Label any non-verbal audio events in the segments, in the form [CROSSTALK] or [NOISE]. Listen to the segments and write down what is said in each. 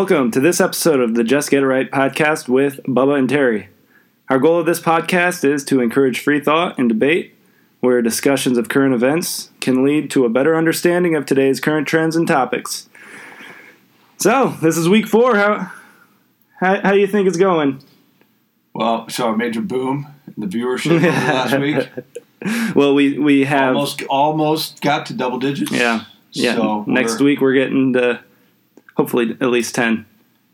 Welcome to this episode of the Just Get It Right podcast with Bubba and Terry. Our goal of this podcast is to encourage free thought and debate, where discussions of current events can lead to a better understanding of today's current trends and topics. So, this is week four. How how, how do you think it's going? Well, we saw a major boom in the viewership last week. [LAUGHS] Well, we we have Almost, almost got to double digits. yeah yeah. So Next week we're getting to hopefully at least ten.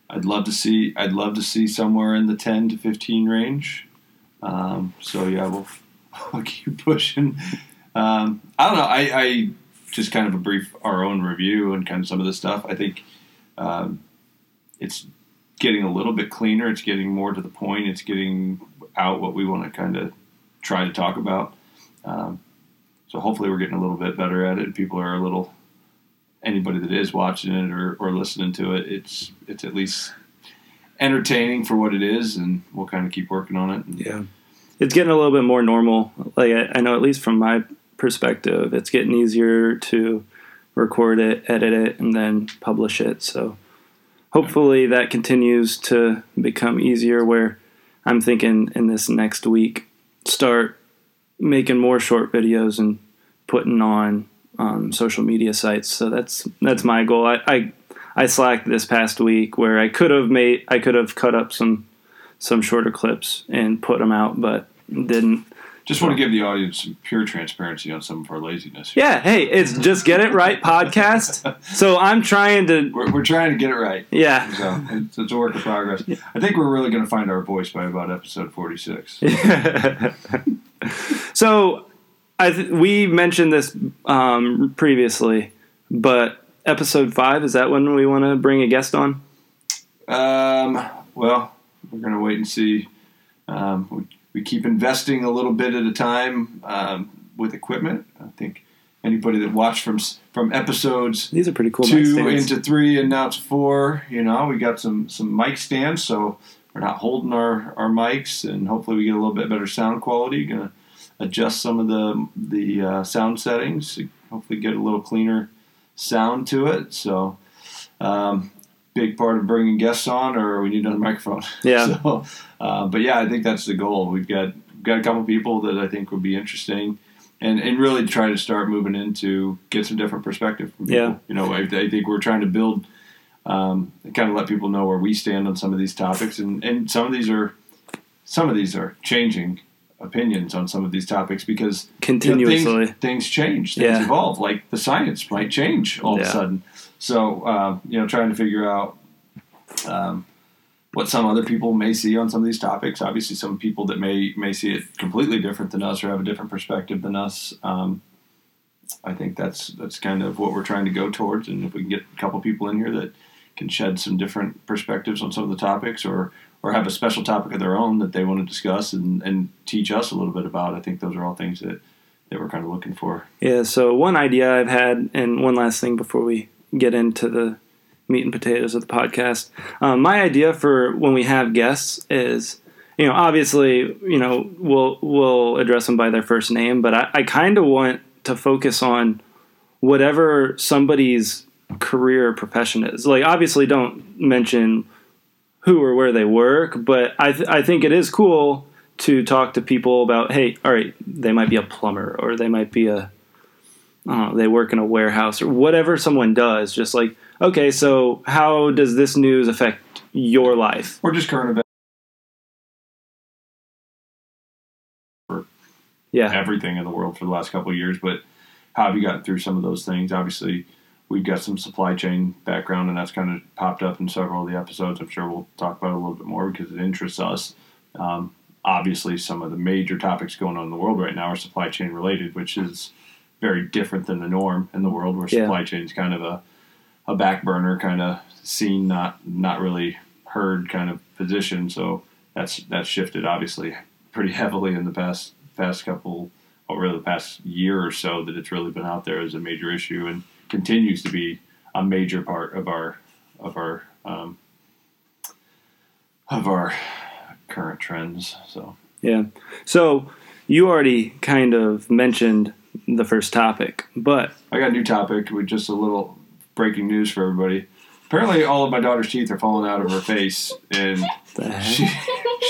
I'd love to see. I'd love to see somewhere in the ten to fifteen range. Um, so yeah, we'll, [LAUGHS] we'll keep pushing. Um, I don't know. I, I just kind of a brief our own review and kind of some of the stuff. I think um, it's getting a little bit cleaner. It's getting more to the point. It's getting out what we want to kind of try to talk about. Um, so hopefully we're getting a little bit better at it. People are a little anybody that is watching it or, or listening to it, it's it's at least entertaining for what it is, and we'll kind of keep working on it. And Yeah. It's getting a little bit more normal. Like I, I know, at least from my perspective, it's getting easier to record it, edit it, and then publish it. So hopefully that continues to become easier. Where I'm thinking in this next week, start making more short videos and putting on um, social media sites. So that's that's my goal. I, I I slacked this past week where I could have made I could have cut up some some shorter clips and put them out, but didn't. just want to give the audience some pure transparency on some of our laziness. Yeah, hey, it's [LAUGHS] just get it right podcast. So I'm trying to. We're, we're trying to get it right. Yeah, So it's, it's a work in progress. I think we're really going to find our voice by about episode 46. [LAUGHS] so I th- we mentioned this um, previously, but episode five is that when we want to bring a guest on? Um, well, we're going to wait and see. Um, we, we keep investing a little bit at a time um, with equipment. I think anybody that watched from from episodes These are pretty cool. two into three and now it's four. You know, we got some some mic stands, so we're not holding our our mics, and hopefully we get a little bit better sound quality. To adjust some of the the uh, sound settings. Hopefully, get a little cleaner sound to it. So. Um, Big part of bringing guests on, or we need another microphone. [LAUGHS] Yeah. So, uh, but yeah, I think that's the goal. We've got got a couple people that I think would be interesting, and and really try to start moving into get some different perspective from people. Yeah. You know, I, I think we're trying to build, um, kind of let people know where we stand on some of these topics, and and some of these are, some of these are changing opinions on some of these topics because you know, continuously. things, things change, things Yeah. evolve. Like the science might change all of a sudden. So uh, you know, trying to figure out um, what some other people may see on some of these topics. Obviously, some people that may may see it completely different than us or have a different perspective than us. Um, I think that's that's kind of what we're trying to go towards. And if we can get a couple people in here that can shed some different perspectives on some of the topics, or or have a special topic of their own that they want to discuss and, and teach us a little bit about, I think those are all things that that we're kind of looking for. Yeah, so one idea I've had, and one last thing before we get into the meat and potatoes of the podcast. Um, my idea for when we have guests is, you know, obviously, you know, we'll we'll address them by their first name, but I, I kind of want to focus on whatever somebody's career profession is. Like, obviously, don't mention who or where they work, but I th- I think it is cool to talk to people about, hey, all right, they might be a plumber or they might be a know, they work in a warehouse or whatever someone does. Just like, okay, so how does this news affect your life? Or just current events. Yeah, everything in the world for the last couple of years, but how have you gotten through some of those things? Obviously, we've got some supply chain background, and that's kind of popped up in several of the episodes. I'm sure we'll talk about it a little bit more because it interests us. Um, obviously, some of the major topics going on in the world right now are supply chain related, which is very different than the norm in the world, where Yeah. supply chain is kind of a a back burner kind of seen, not not really heard kind of position. So that's that's shifted obviously pretty [LAUGHS] heavily in the past past couple or really the past year or so that it's really been out there as a major issue and continues to be a major part of our of our um, of our current trends. So yeah. So you already kind of mentioned the first topic, but I got a new topic with just a little breaking news for everybody. apparently all of my daughter's teeth are falling out of her face, and she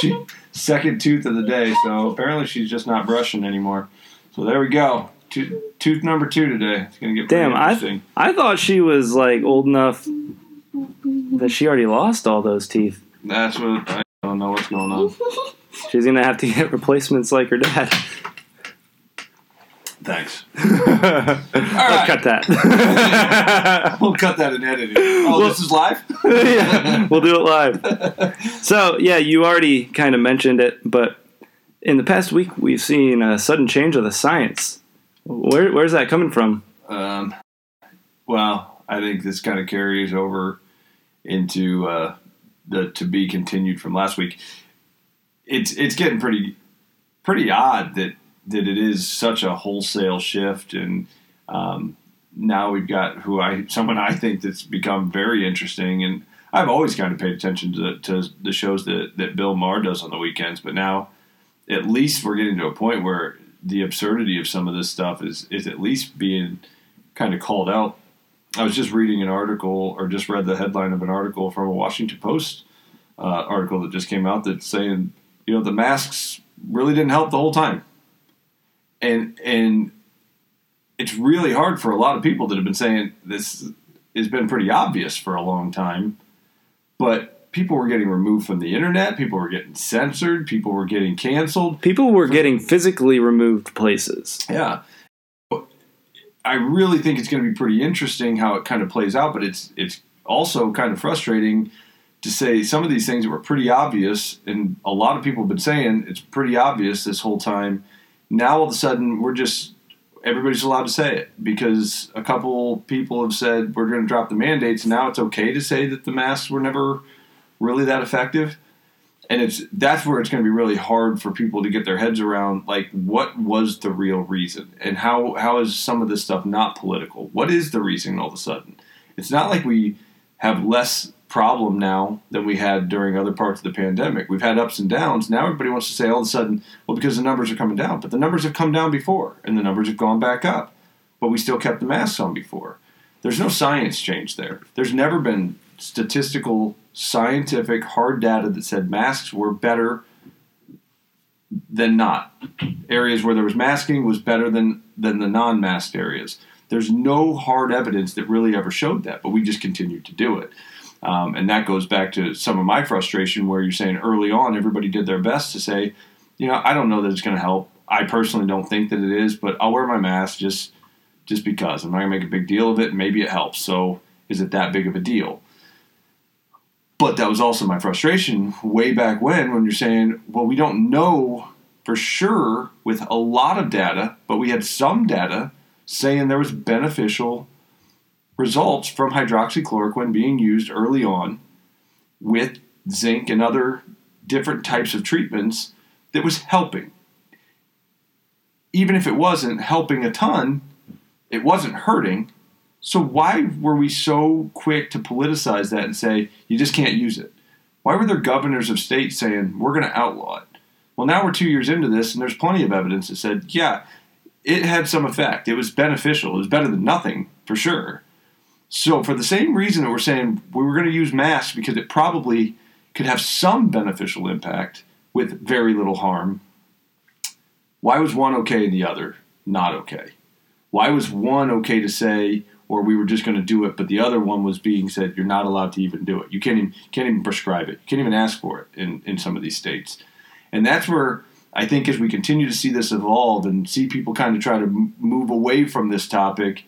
she second tooth of the day. So apparently she's just not brushing anymore. So there we go. Tooth, tooth number two today. It's gonna get Damn, I. I thought she was like old enough that she already lost all those teeth. That's what I don't know what's going on. [LAUGHS] She's gonna have to get replacements like her dad. Thanks. [LAUGHS] I'll cut that. [LAUGHS] We'll cut that in editing. Oh, Well- this is live. yeah, we'll do it live. So yeah, you already kind of mentioned it, but in the past week we've seen a sudden change of the science. Where, where's that coming from? Um, well, I think this kind of carries over into uh, the to be continued from last week. It's it's getting pretty pretty odd that that it is such a wholesale shift, and um, now we've got who I someone I think that's become very interesting, and I've always kind of paid attention to the, to the shows that that Bill Maher does on the weekends, but now at least we're getting to a point where the absurdity of some of this stuff is is at least being kind of called out. I was just reading an article, or just read the headline of an article from a Washington Post uh, article that just came out that's saying, you know, the masks really didn't help the whole time, and and it's really hard for a lot of people that have been saying this has been pretty obvious for a long time, but people were getting removed from the internet, people were getting censored, people were getting canceled. People were getting physically removed places. Yeah. I really think it's going to be pretty interesting how it kind of plays out, but it's it's also kind of frustrating to say some of these things that were pretty obvious, and a lot of people have been saying it's pretty obvious this whole time. Now all of a sudden we're just everybody's allowed to say it because a couple people have said we're going to drop the mandates. And now it's okay to say that the masks were never really that effective. And it's that's where it's going to be really hard for people to get their heads around like what was the real reason? And how how is some of this stuff not political? What is the reason all of a sudden? It's not like we have less problem now than we had during other parts of the pandemic. We've had ups and downs. Now everybody wants to say all of a sudden well because the numbers are coming down but the numbers have come down before and the numbers have gone back up but we still kept the masks on before. There's no science change there. There's never been statistical scientific hard data that said masks were better than not. Areas where there was masking was better than than the non-masked areas. There's no hard evidence that really ever showed that, but we just continued to do it. Um, and that goes back to some of my frustration where you're saying early on everybody did their best to say, you know, I don't know that it's going to help. I personally don't think that it is, but I'll wear my mask just just because. I'm not going to make a big deal of it. Maybe it helps. So is it that big of a deal? But that was also my frustration way back when, when you're saying, well, we don't know for sure with a lot of data, but we had some data saying there was beneficial results from hydroxychloroquine being used early on with zinc and other different types of treatments that was helping. Even if it wasn't helping a ton, it wasn't hurting. So why were we so quick to politicize that and say you just can't use it? Why were there governors of states saying we're going to outlaw it? Well, now we're two years into this, and there's plenty of evidence that said, yeah, it had some effect. It was beneficial. It was better than nothing for sure. So for the same reason that we're saying we were going to use masks because it probably could have some beneficial impact with very little harm. Why was one okay and the other not okay? Why was one okay to say, or we were just going to do it, but the other one was being said you're not allowed to even do it. You can't even can't even prescribe it. You can't even ask for it in in some of these states, and that's where I think as we continue to see this evolve and see people kind of try to move away from this topic,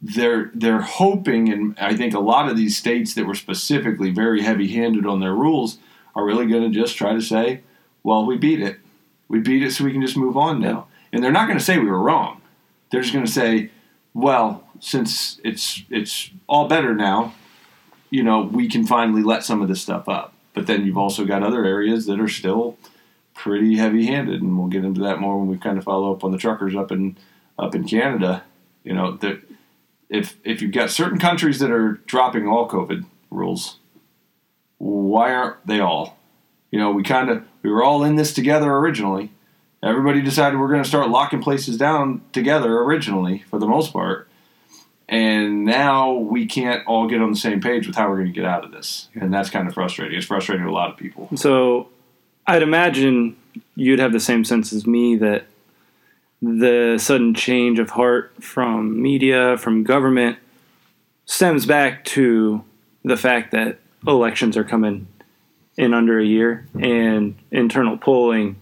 they're they're hoping, and I think a lot of these states that were specifically very heavy-handed on their rules are really going to just try to say, well, we beat it, we beat it, so we can just move on now. And they're not going to say we were wrong. They're just going to say, well, since it's it's all better now, you know, we can finally let some of this stuff up. But then you've also got other areas that are still pretty heavy-handed, and we'll get into that more when we kind of follow up on the truckers up in up in Canada. You know, that if if you've got certain countries that are dropping all COVID rules, why aren't they all? You know, we kind of we were all in this together originally. Everybody decided we're going to start locking places down together originally for the most part And now we can't all get on the same page with how we're going to get out of this. And that's kind of frustrating. It's frustrating to a lot of people. So I'd imagine you'd have the same sense as me that the sudden change of heart from media, from government, stems back to the fact that elections are coming in under a year and internal polling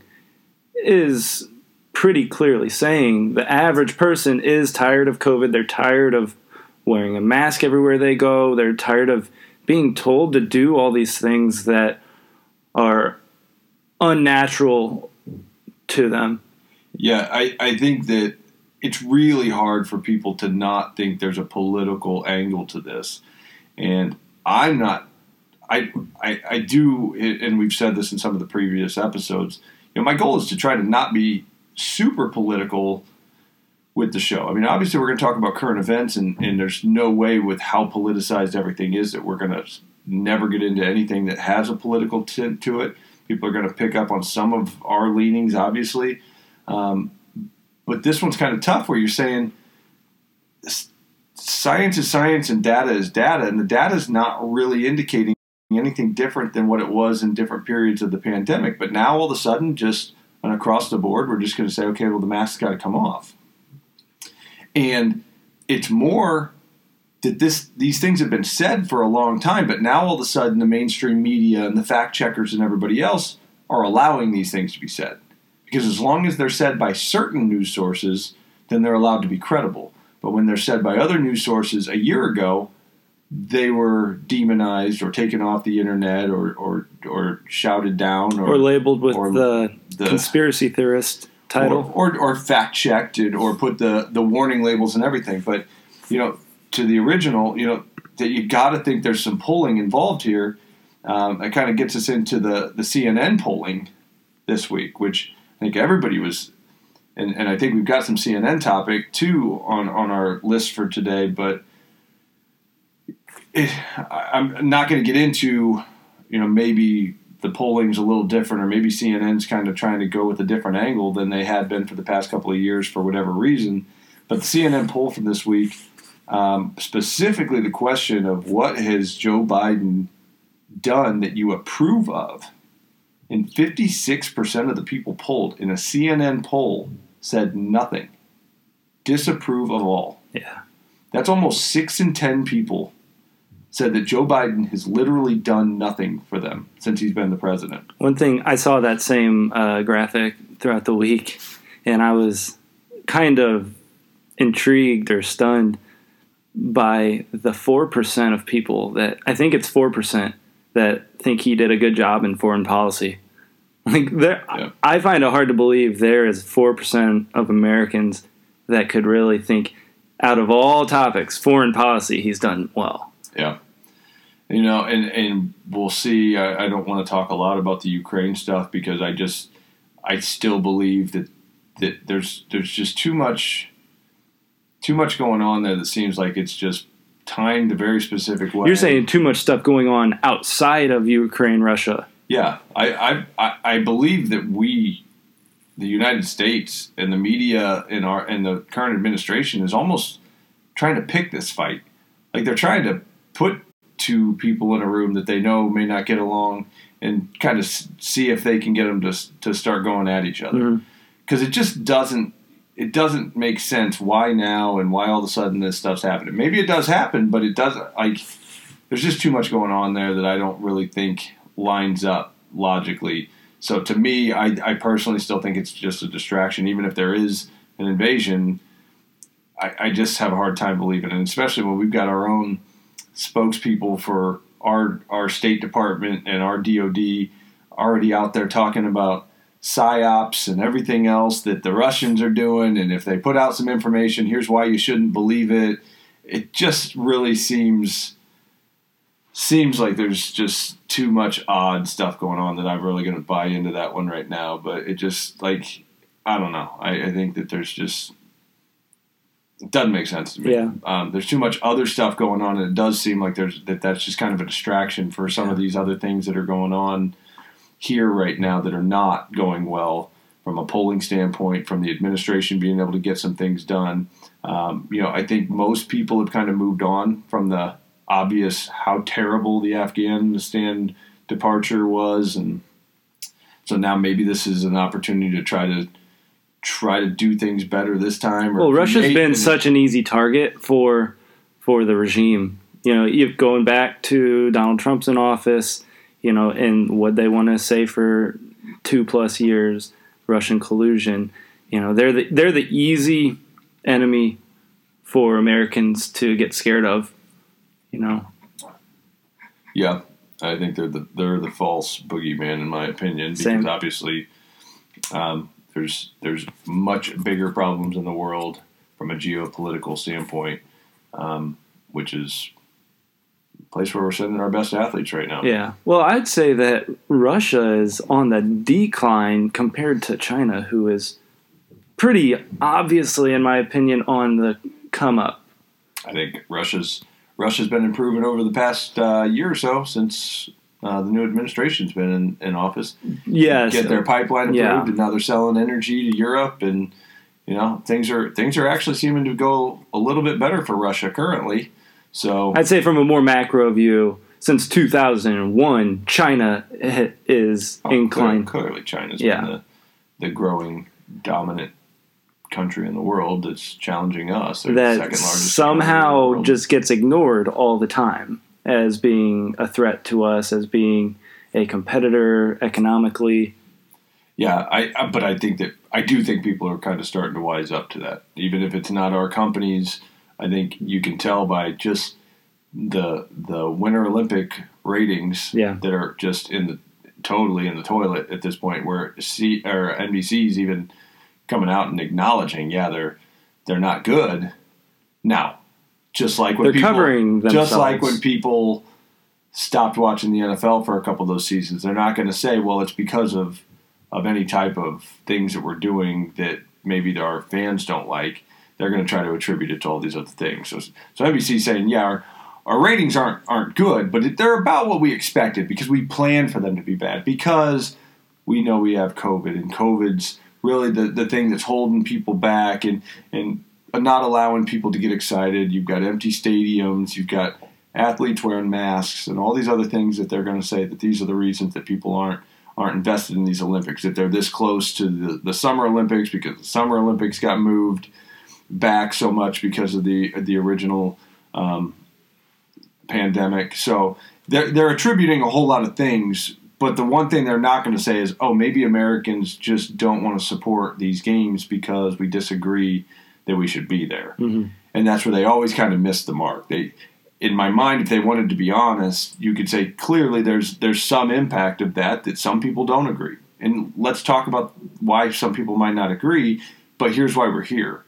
is pretty clearly saying the average person is tired of COVID. They're tired of wearing a mask everywhere they go. They're tired of being told to do all these things that are unnatural to them. Yeah, I, I think that it's really hard for people to not think there's a political angle to this. And I'm not, I, I, I do, and we've said this in some of the previous episodes, know, my goal is to try to not be super political with the show. I mean, obviously, we're going to talk about current events, and, and there's no way with how politicized everything is that we're going to never get into anything that has a political tint to it. People are going to pick up on some of our leanings, obviously. Um, but this one's kind of tough where you're saying science is science and data is data, and the data is not really indicating anything different than what it was in different periods of the pandemic. But now all of a sudden, just and across the board, we're just going to say, okay, well, the mask's got to come off. And it's more that this these things have been said for a long time, but now all of a sudden the mainstream media and the fact checkers and everybody else are allowing these things to be said. Because as long as they're said by certain news sources, then they're allowed to be credible. But when they're said by other news sources a year ago, they were demonized or taken off the internet or or, or shouted down or, or labeled with or the, the, conspiracy theorist title or, or, or fact checked or put the, the warning labels and everything. But you know, to the original, you know, that you got to think there's some polling involved here. Um, it kind of gets us into the the CNN polling this week, which I think everybody was, and, and I think we've got some CNN topic too on on our list for today, but it, I'm not going to get into, you know, maybe the polling's a little different, or maybe CNN's kind of trying to go with a different angle than they had been for the past couple of years for whatever reason. But the CNN poll from this week, um, specifically the question of what has Joe Biden done that you approve of, and 56% of the people polled in a CNN poll said nothing. Disapprove of all. Yeah. That's almost six in 10 people said that Joe Biden has literally done nothing for them since he's been the president. One thing I saw that same uh, graphic throughout the week, and I was kind of intrigued or stunned by the 4% of people that I think it's 4% that think he did a good job in foreign policy. Like there, yeah. I find it hard to believe there is 4% of Americans that could really think out of all topics, foreign policy, he's done well. Yeah. You know, and, and we'll see. I, I don't want to talk a lot about the Ukraine stuff because I just, I still believe that, that there's, there's just too much, too much going on there that seems like it's just timed a very specific way. You're saying too much stuff going on outside of Ukraine, Russia. Yeah, I, I, I believe that we, the United States and the media and our and the current administration is almost trying to pick this fight. Like they're trying to put two people in a room that they know may not get along and kind of see if they can get them to to start going at each other. Because mm-hmm. it just doesn't it doesn't make sense why now and why all of a sudden this stuff's happening. Maybe it does happen but it doesn't like there's just too much going on there that i don't really think lines up logically. So to me i, I personally still think it's just a distraction. Even if there is an invasion I, I just have a hard time believing it. Especially when we've got our own spokespeople for our our State Department and our DoD already out there talking about psyops and everything else that the Russians are doing, and if they put out some information, here's why you shouldn't believe it. It just really seems seems like there's just too much odd stuff going on that I'm really going to buy into that one right now. But it just like I don't know. I, I think that there's just it doesn't make sense to me. Yeah. Um, there's too much other stuff going on, and it does seem like there's that that's just kind of a distraction for some yeah. of these other things that are going on here right now that are not going well from a polling standpoint, from the administration being able to get some things done. Um, you know, I think most people have kind of moved on from the obvious how terrible the Afghanistan departure was, and so now maybe this is an opportunity to try to try to do things better this time. well, Russia's been such an easy target for for the regime. You know, you going back to Donald Trump's in office, you know, and what they want to say for two plus years, Russian collusion. You know, they're the they're the easy enemy for Americans to get scared of. You know. Yeah, I think they're the they're the false boogeyman in my opinion because Same. obviously um, there's there's much bigger problems in the world from a geopolitical standpoint, um, which is a place where we're sending our best athletes right now. Yeah. Well, I'd say that Russia is on the decline compared to China, who is pretty obviously, in my opinion, on the come up. I think Russia's Russia's been improving over the past uh, year or so since uh, the new administration's been in, in office. Yes. Get their pipeline approved, Yeah. and now they're selling energy to Europe, and you know things are things are actually seeming to go a little bit better for Russia currently. So I'd say from a more macro view, since 2001, China is oh, inclined. Clearly, clearly China's Yeah. been the, the growing dominant country in the world that's challenging us. They're the that second largest economy in the somehow just gets ignored all the time as being a threat to us, as being a competitor economically. Yeah, I, but I think that I do think people are kind of starting to wise up to that. Even if it's not our companies, I think you can tell by just the the Winter Olympic ratings Yeah. that are just in the totally in the toilet at this point. Where C or NBC's even coming out and acknowledging, yeah, they're they're not good. Now, just like when They're people, covering just like when people stopped watching the NFL for a couple of those seasons, they're not going to say, well, it's because of of any type of things that we're doing that maybe our fans don't like. They're going to try to attribute it to all these other things. So, so NBC's saying, yeah, our, our ratings aren't aren't good, but they're about what we expected because we planned for them to be bad because we know we have COVID and COVID's really the, the thing that's holding people back and and not allowing people to get excited. You've got empty stadiums, you've got athletes wearing masks, and all these other things that they're going to say that these are the reasons that people aren't aren't invested in these Olympics. That they're this close to the, the Summer Olympics because the Summer Olympics got moved back so much because of the the original um, pandemic. So they're they're attributing a whole lot of things. But the one thing they're not going to say is, oh, maybe Americans just don't want to support these games because we disagree that we should be there. Mhm. And that's where they always kind of miss the mark. They, in my mind, if they wanted to be honest, you could say clearly there's there's some impact of that that some people don't agree. And let's talk about why some people might not agree. But here's why we're here,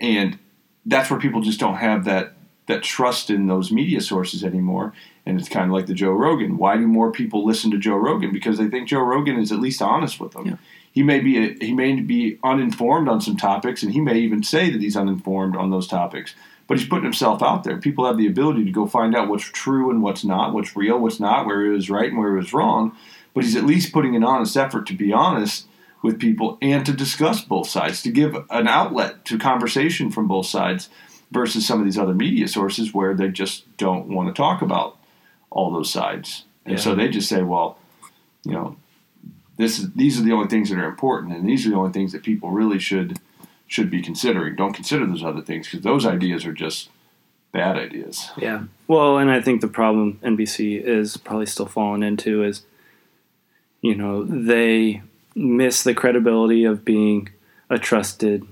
and that's where people just don't have that that trust in those media sources anymore. And it's kind of like the Joe Rogan. Why do more people listen to Joe Rogan? Because they think Joe Rogan is at least honest with them. Yeah. He may be a, he may be uninformed on some topics, and he may even say that he's uninformed on those topics. But he's putting himself out there. People have the ability to go find out what's true and what's not, what's real, what's not, where he was right and where he was wrong. But he's at least putting an honest effort to be honest with people and to discuss both sides, to give an outlet to conversation from both sides versus some of these other media sources where they just don't want to talk about all those sides. And Yeah. so they just say, well, you know, this is these are the only things that are important and these are the only things that people really should should be considering. Don't consider those other things because those ideas are just bad ideas. Yeah. Well, and I think the problem NBC is probably still falling into is, you know, they miss the credibility of being a trusted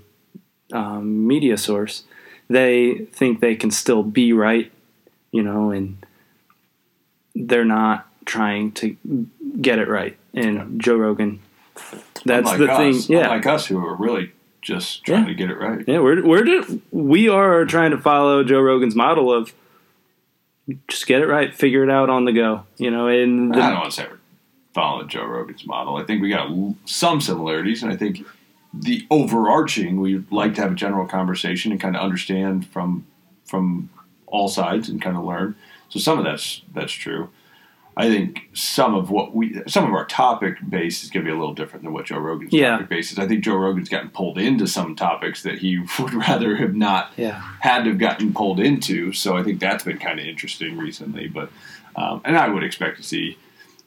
um, media source. They think they can still be right, you know, and they're not trying to get it right. And Joe Rogan, that's unlike the us, thing. Yeah. Unlike us who are really just trying Yeah. to get it right. Yeah, we're we're we are trying to follow Joe Rogan's model of just get it right, figure it out on the go. You know, and I don't the, want to say we're following Joe Rogan's model. I think we got some similarities, and I think the overarching we'd like to have a general conversation and kind of understand from from all sides and kind of learn. So some of that's that's true. I think some of what we, some of our topic base is going to be a little different than what Joe Rogan's Yeah. topic base is. I think Joe Rogan's gotten pulled into some topics that he [LAUGHS] would rather have not Yeah. had to have gotten pulled into. So I think that's been kind of interesting recently. But um, and I would expect to see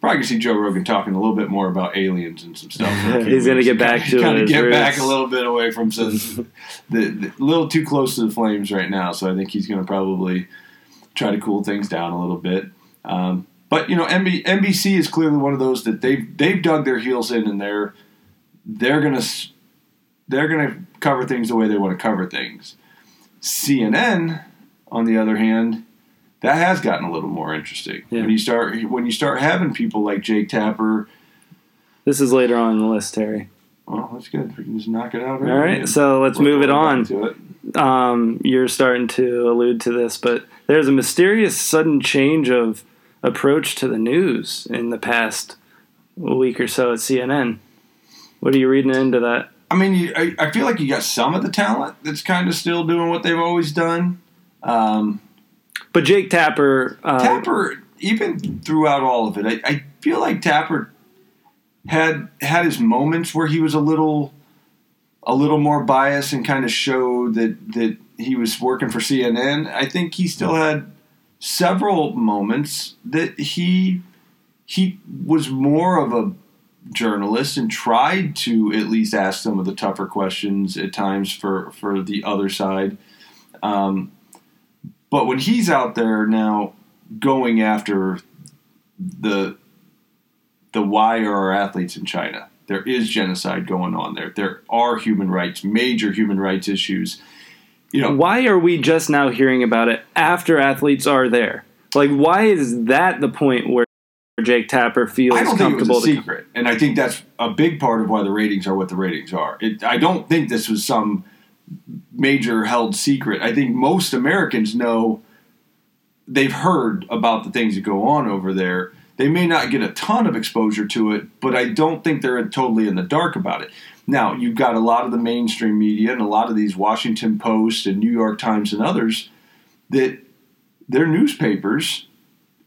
probably see Joe Rogan talking a little bit more about aliens and some stuff. for a few He's gonna get back to kind of get back a little bit away from some, [LAUGHS] the, the a little too close to the flames right now. So I think he's going to probably try to cool things down a little bit. Um, but you know, NB, NBC is clearly one of those that they've they've dug their heels in and they're they're gonna they're gonna cover things the way they want to cover things. CNN, on the other hand, that has gotten a little more interesting Yeah. when you start when you start having people like Jake Tapper. This is later on in the list, Terry. Oh, that's good. We can just knock it out. All right, so let's move it on. It. um, you're starting to allude to this, but there's a mysterious sudden change of approach to the news in the past week or so at CNN. What are you reading into that? I mean, you, I, I feel like you got some of the talent that's kind of still doing what they've always done. Um, But Jake Tapper, uh, Tapper, even throughout all of it, I, I feel like Tapper had had his moments where he was a little a little more biased and kind of showed that that he was working for CNN. I think he still had several moments that he he was more of a journalist and tried to at least ask some of the tougher questions at times for for the other side. Um, but when he's out there now going after the the why are our athletes in China? There is genocide going on there. There are human rights, major human rights issues. You know, why are we just now hearing about it after athletes are there? Like, why is that the point where Jake Tapper feels I don't think it was comfortable? a to- secret, and I think that's a big part of why the ratings are what the ratings are. It, I don't think this was some major held secret. I think most Americans know they've heard about the things that go on over there. They may not get a ton of exposure to it, but I don't think they're totally in the dark about it. Now, you've got a lot of the mainstream media and a lot of these Washington Post and New York Times and others that they're newspapers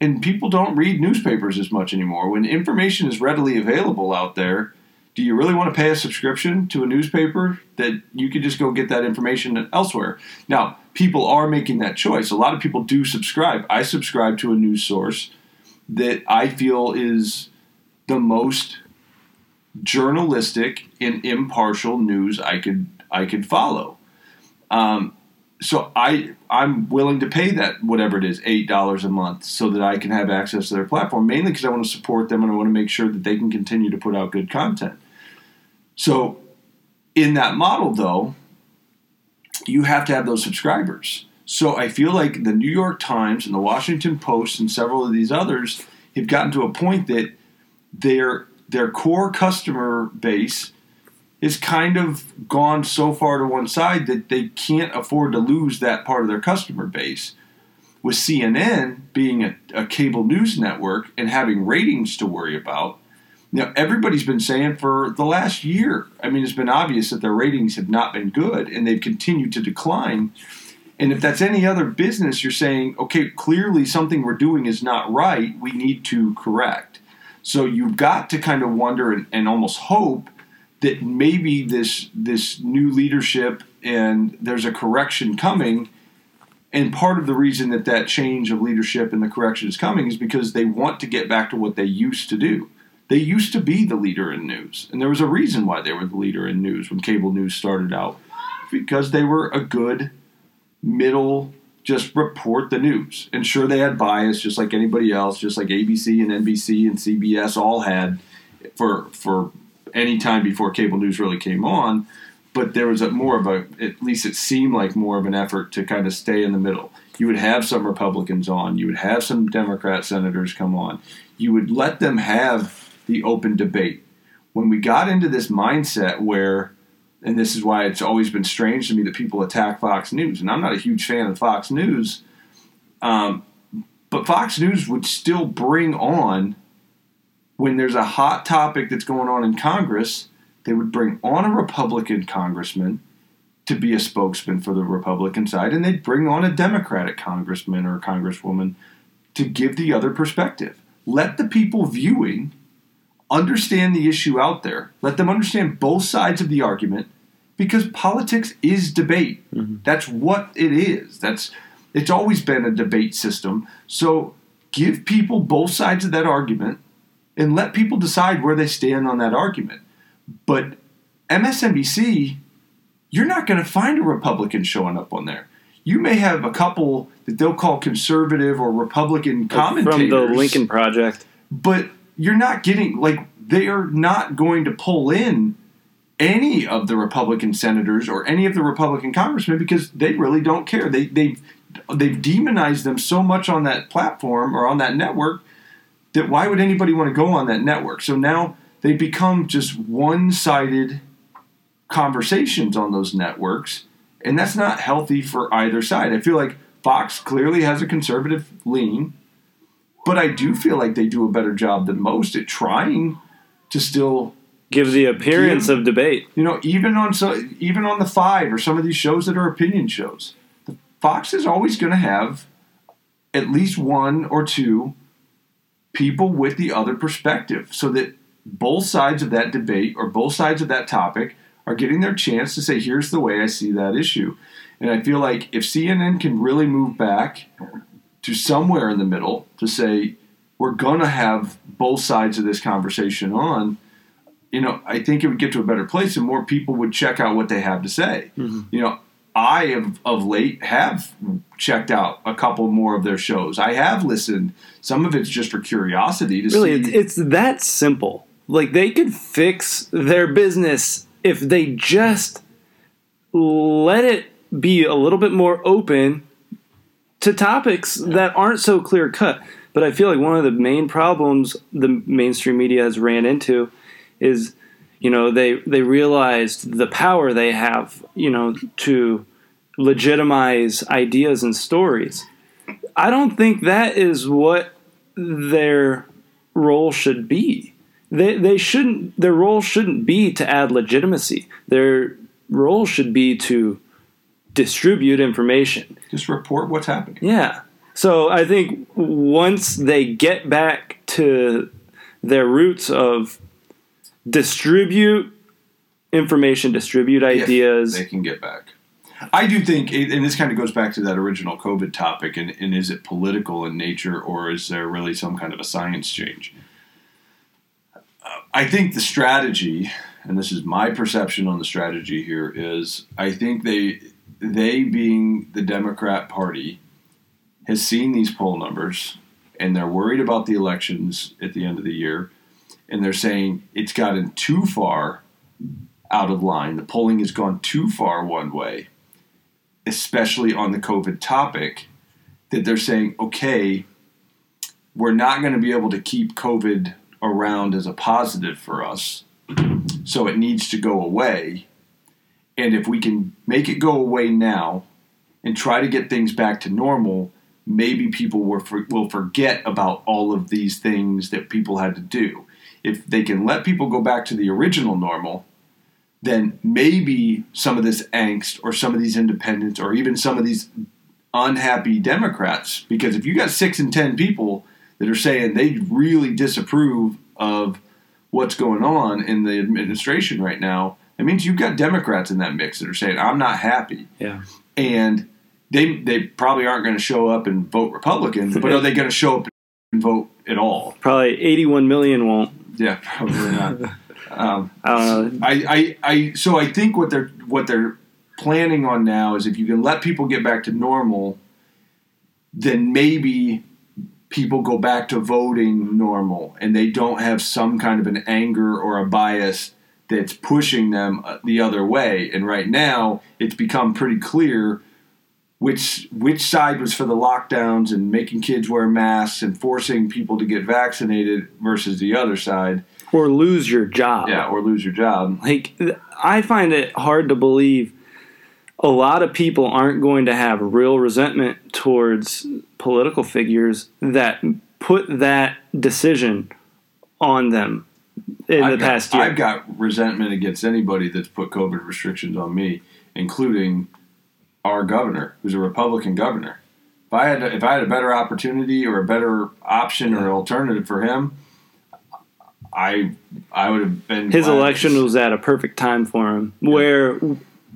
and people don't read newspapers as much anymore. When information is readily available out there, do you really want to pay a subscription to a newspaper that you could just go get that information elsewhere? Now, people are making that choice. A lot of people do subscribe. I subscribe to a news source that I feel is the most journalistic and impartial news I could I could follow. Um, so I I'm willing to pay that whatever it is eight dollars a month so that I can have access to their platform mainly because I want to support them and I want to make sure that they can continue to put out good content. So in that model though, you have to have those subscribers. So I feel like the New York Times and the Washington Post and several of these others have gotten to a point that their their core customer base is kind of gone so far to one side that they can't afford to lose that part of their customer base. With CNN being a, a cable news network and having ratings to worry about, know, everybody's been saying for the last year. I mean, it's been obvious that their ratings have not been good and they've continued to decline. And if that's any other business, you're saying, okay, clearly something we're doing is not right. We need to correct. So you've got to kind of wonder and, and almost hope that maybe this this new leadership and there's a correction coming. And part of the reason that that change of leadership and the correction is coming is because they want to get back to what they used to do. They used to be the leader in news, and there was a reason why they were the leader in news when cable news started out, because they were a good middle just report the news. And sure, they had bias, just like anybody else, just like ABC and NBC and CBS all had for for any time before cable news really came on. But there was a more of a, at least it seemed like more of an effort to kind of stay in the middle. You would have some Republicans on, you would have some Democrat senators come on, you would let them have the open debate. When we got into this mindset where and this is why it's always been strange to me that people attack Fox News. And I'm not a huge fan of Fox News, um, but Fox News would still bring on when there's a hot topic that's going on in Congress. They would bring on a Republican congressman to be a spokesman for the Republican side, and they'd bring on a Democratic congressman or congresswoman to give the other perspective. let the people viewing understand the issue out there. Let them understand both sides of the argument because politics is debate. Mm-hmm. That's what it is. That's it's always been a debate system. So give people both sides of that argument and let people decide where they stand on that argument. But MSNBC, you're not going to find a Republican showing up on there. You may have a couple that they'll call conservative or Republican commentators from the Lincoln Project. but you're not getting like they are not going to pull in any of the Republican senators or any of the Republican congressmen because they really don't care. They they've they've demonized them so much on that platform or on that network that why would anybody want to go on that network? So now they become just one-sided conversations on those networks, and that's not healthy for either side. I feel like Fox clearly has a conservative lean, but I do feel like they do a better job than most at trying to still, Give the appearance Give- of debate. you know, even on so even on the Five or some of these shows that are opinion shows, the Fox is always going to have at least one or two people with the other perspective, so that both sides of that debate or both sides of that topic are getting their chance to say, "Here's the way I see that issue." And I feel like if CNN can really move back to somewhere in the middle to say we're going to have both sides of this conversation on, you know, I think it would get to a better place and more people would check out what they have to say. Mm-hmm. You know, I have of late have checked out a couple more of their shows. I have listened. Some of it's just for curiosity to Really, see. it's, it's that simple. Like they could fix their business if they just let it be a little bit more open to topics that aren't so clear cut. But I feel like one of the main problems the mainstream media has ran into is, you know, they they realized the power they have, you know, to legitimize ideas and stories. I don't think that is what their role should be. They they shouldn't their role shouldn't be to add legitimacy. Their role should be to distribute information. just report what's happening. Yeah. So I think once they get back to their roots of distribute information, distribute If ideas. they can get back. I do think, and this kind of goes back to that original COVID topic, and, and is it political in nature or is there really some kind of a science change? I think the strategy, and this is my perception on the strategy here, is I think they, they being the Democrat Party, has seen these poll numbers and they're worried about the elections at the end of the year, and they're saying it's gotten too far out of line. The polling has gone too far one way, especially on the COVID topic, that they're saying, okay, we're not going to be able to keep COVID around as a positive for us, so it needs to go away. And if we can make it go away now and try to get things back to normal, maybe people will, for, will forget about all of these things that people had to do. If they can let people go back to the original normal, then maybe some of this angst or some of these independents or even some of these unhappy Democrats, because if you got six and ten people that are saying they really disapprove of what's going on in the administration right now, it means you've got Democrats in that mix that are saying, I'm not happy. yeah. And they they probably aren't going to show up and vote Republican, but are they going to show up and vote at all? Probably 81 million won't. Yeah, probably not. [LAUGHS] Um, I. I, I, I so I think what they're what they're planning on now is if you can let people get back to normal, then maybe people go back to voting normal and they don't have some kind of an anger or a bias that's pushing them uh, the other way. And right now, it's become pretty clear which which side was for the lockdowns and making kids wear masks and forcing people to get vaccinated versus the other side. Or lose your job. Yeah, or lose your job. Like, I find it hard to believe a lot of people aren't going to have real resentment towards political figures that put that decision on them in I've the got, past year. I've got resentment against anybody that's put COVID restrictions on me, including our governor, who's a Republican governor. If I had if I had a better opportunity or a better option or alternative for him, I I would have been His election was at a perfect time for him, where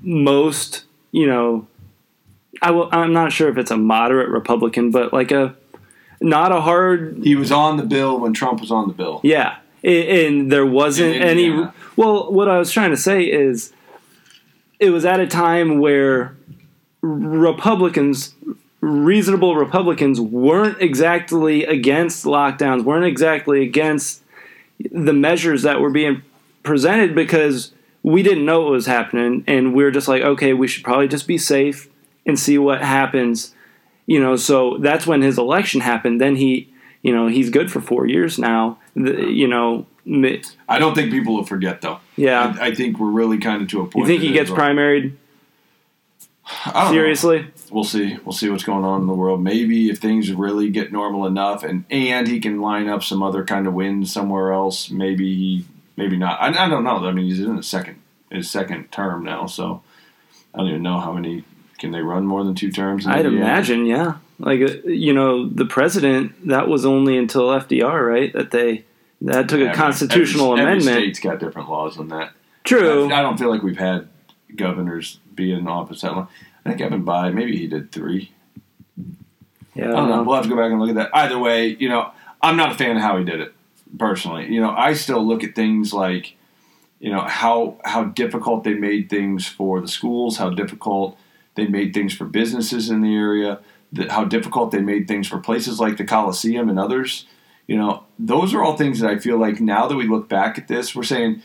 most, you know, I will, I'm not sure if it's a moderate Republican, but like a not a hard, He was on the bill when Trump was on the bill. yeah, a- and there wasn't any. Indiana. Well, what I was trying to say is, it was at a time where Republicans, reasonable Republicans, weren't exactly against lockdowns, weren't exactly against the measures that were being presented because we didn't know what was happening, and we were just like, okay, we should probably just be safe and see what happens. You know, so that's when his election happened. Then he, you know, he's good for four years now. The, you know, I don't think people will forget though. yeah. I, I think we're really kind of to a point. You think he gets primaried? Don't know. Seriously? we'll see. We'll see what's going on in the world. Maybe if things really get normal enough, and and he can line up some other kind of wins somewhere else. Maybe he, maybe not. I, I don't know. I mean, he's in his second his second term now, so I don't even know how many can they run more than two terms. I'd Indiana? imagine, yeah. Like uh, you know, the president that was only until FDR, right? That they that took a constitutional every, amendment. Every state's got different laws on that. True. I, I don't feel like we've had governors be in office that long. I think Evan Bayh, maybe he did three. Yeah. I don't know. We'll have to go back and look at that. Either way, you know, I'm not a fan of how he did it personally. You know, I still look at things like, you know, how how difficult they made things for the schools, how difficult they made things for businesses in the area, that how difficult they made things for places like the Coliseum and others. You know, those are all things that I feel like now that we look back at this, we're saying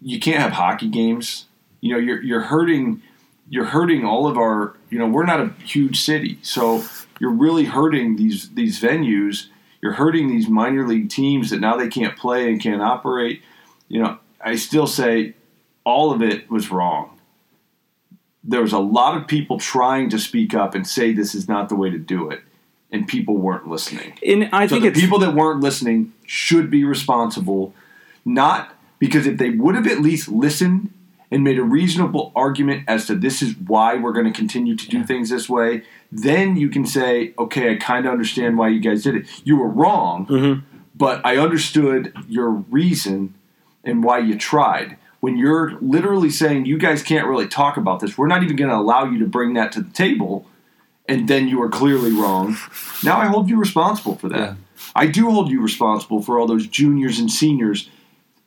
you can't have hockey games. You know, you're you're hurting you're hurting all of our you know, we're not a huge city. So you're really hurting these these venues. You're hurting these minor league teams that now they can't play and can't operate. You know, I still say all of it was wrong. There was a lot of people trying to speak up and say this is not the way to do it, and people weren't listening. and I So think the it's people that weren't listening should be responsible, not because if they would have at least listened and made a reasonable argument as to this is why we're going to continue to do things this way, then you can say, okay, I kind of understand why you guys did it. You were wrong, Mhm. but I understood your reason and why you tried. When you're literally saying you guys can't really talk about this, we're not even going to allow you to bring that to the table, and then you are clearly wrong. Now I hold you responsible for that. Yeah. I do hold you responsible for all those juniors and seniors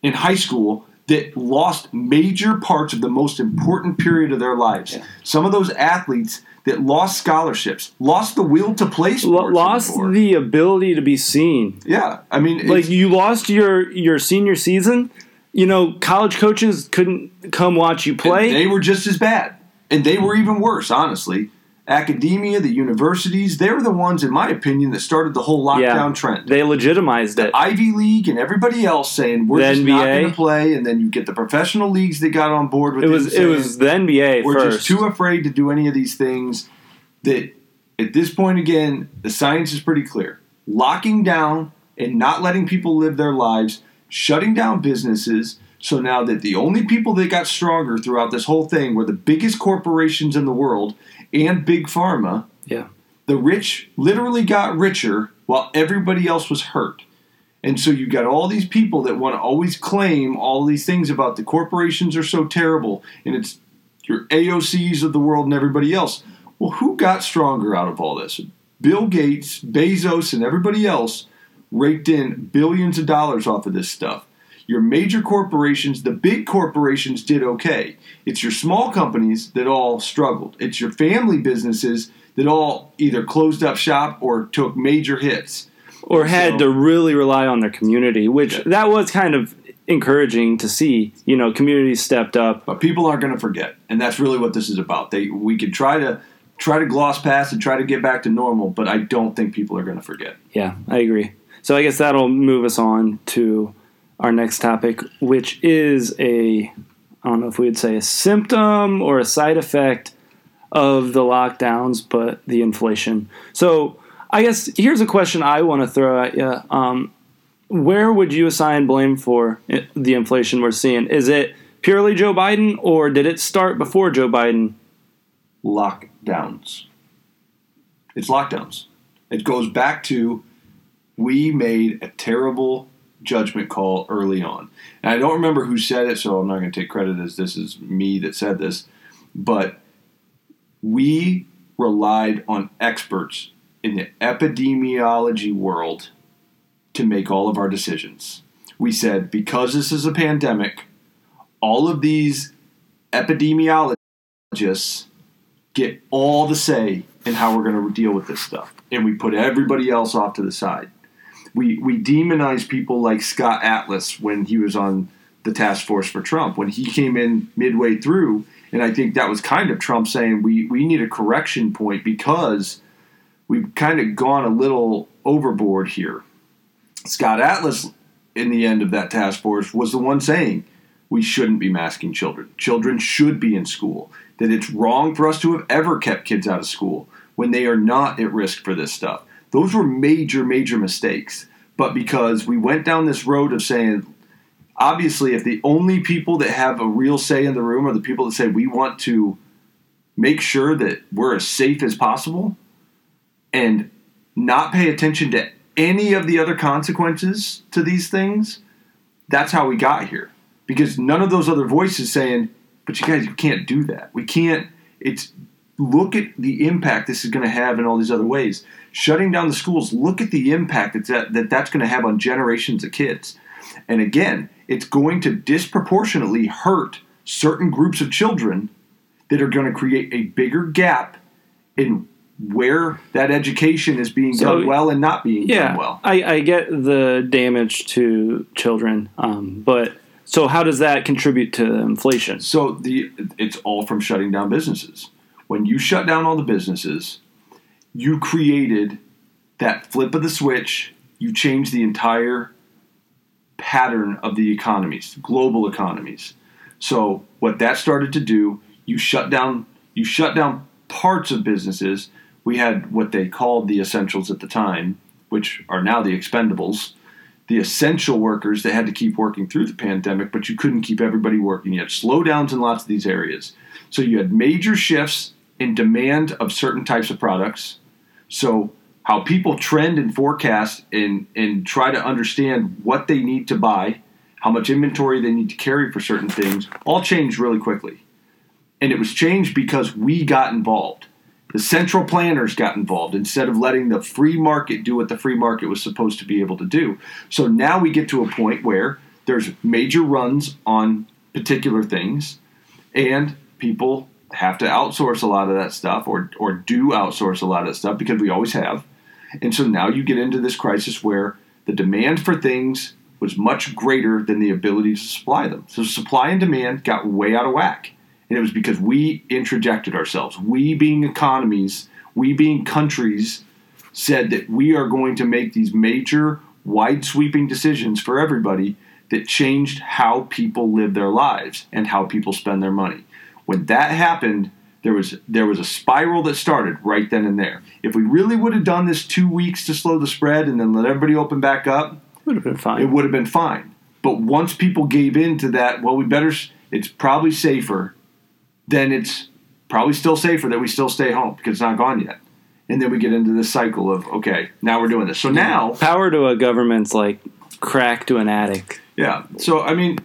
in high school that lost major parts of the most important period of their lives. Yeah. Some of those athletes that lost scholarships, lost the will to play sports. lost anymore. the ability to be seen. yeah. I mean, Like you lost your your senior season. You know, college coaches couldn't come watch you play. They were just as bad, and they were even worse, honestly. Academia, the universities, they were the ones, in my opinion, that started the whole lockdown Yeah. trend. they legitimized it. Ivy League and everybody else saying we're The just not going to play, and then you get the professional leagues that got on board with It it. was it was the NBA we're first. just too afraid to do any of these things. That at this point, again, the science is pretty clear. Locking down and not letting people live their lives, shutting down businesses. So now that the only people that got stronger throughout this whole thing were the biggest corporations in the world and big pharma. yeah. The rich literally got richer while everybody else was hurt. And so you got all these people that want to always claim all these things about the corporations are so terrible and it's your AOCs of the world and everybody else. Well, who got stronger out of all this? Bill Gates, Bezos, and everybody else raked in billions of dollars off of this stuff. Your major corporations, the big corporations did okay. It's your small companies that all struggled. It's your family businesses that all either closed up shop or took major hits. or had So- to really rely on their community, which Yeah. that was kind of encouraging to see. You know, communities stepped up. But people aren't going to forget, and that's really what this is about. They we could try to try to gloss past and try to get back to normal, but I don't think people are going to forget. Yeah, I agree. So I guess that'll move us on to our next topic, which is a I don't know if we would say a symptom or a side effect of the lockdowns, but the inflation. So I guess here's a question I want to throw at you. Um, where would you assign blame for the inflation we're seeing? Is it purely Joe Biden, or did it start before Joe Biden? Lockdowns. It's lockdowns. It goes back to we made a terrible judgment call early on. And I don't remember who said it, so I'm not going to take credit as this is me that said this, but we relied on experts in the epidemiology world to make all of our decisions. We said, because this is a pandemic, all of these epidemiologists get all the say in how we're going to deal with this stuff. And we put everybody else off to the side. We, we demonize people like Scott Atlas when he was on the task force for Trump. When he came in midway through, and I think that was kind of Trump saying we, we need a correction point because we've kind of gone a little overboard here. Scott Atlas, in the end of that task force, was the one saying we shouldn't be masking children. Children should be in school. That it's wrong for us to have ever kept kids out of school when they are not at risk for this stuff. Those were major, major mistakes. But because we went down this road of saying, obviously, if the only people that have a real say in the room are the people that say we want to make sure that we're as safe as possible and not pay attention to any of the other consequences to these things, that's how we got here. Because none of those other voices saying, but you guys, you can't do that. We can't, it's, look at the impact this is going to have in all these other ways. Shutting down the schools, look at the impact that, that, that that's going to have on generations of kids. And again, it's going to disproportionately hurt certain groups of children that are going to create a bigger gap in where that education is being So, done well and not being Yeah, done well. I, I get the damage to children, um, but so how does that contribute to inflation? So the it's all from shutting down businesses. When you shut down all the businesses, you created that flip of the switch. You changed the entire pattern of the economies, global economies. So what that started to do, you shut down you shut down parts of businesses. We had what they called the essentials at the time, which are now the expendables. The essential workers that had to keep working through the pandemic, but you couldn't keep everybody working. You had slowdowns in lots of these areas. So you had major shifts in demand of certain types of products. So how people trend and forecast and, and try to understand what they need to buy, how much inventory they need to carry for certain things, all changed really quickly. And it was changed because we got involved. The central planners got involved instead of letting the free market do what the free market was supposed to be able to do. So now we get to a point where there's major runs on particular things, and people have to outsource a lot of that stuff or, or do outsource a lot of that stuff because we always have. And so now you get into this crisis where the demand for things was much greater than the ability to supply them. So supply and demand got way out of whack. And it was because we interjected ourselves. We, being economies, we, being countries, said that we are going to make these major, wide sweeping decisions for everybody that changed how people live their lives and how people spend their money. When that happened, there was there was a spiral that started right then and there. If we really would have done this two weeks to slow the spread and then let everybody open back up, Would have been fine. it would have been fine. But once people gave in to that, well, we better, it's probably safer, then it's probably still safer that we still stay home because it's not gone yet. And then we get into this cycle of, okay, now we're doing this. So now, Power to a government's like crack to an attic. yeah. So, I mean,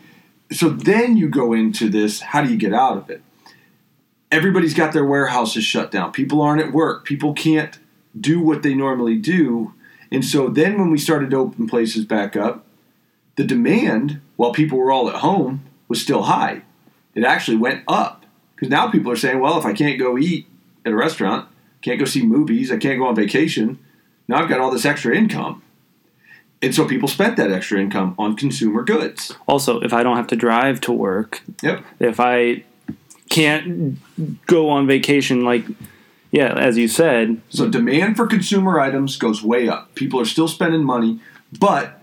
so then you go into this how do you get out of it? Everybody's got their warehouses shut down. People aren't at work. People can't do what they normally do. And so then when we started to open places back up, the demand, while people were all at home, was still high. It actually went up. Because now people are saying, well, if I can't go eat at a restaurant, can't go see movies, I can't go on vacation, now I've got all this extra income. And so people spent that extra income on consumer goods. Also, if I don't have to drive to work, Yep. if I can't go on vacation, like, yeah, as you said, So demand for consumer items goes way up. People are still spending money, but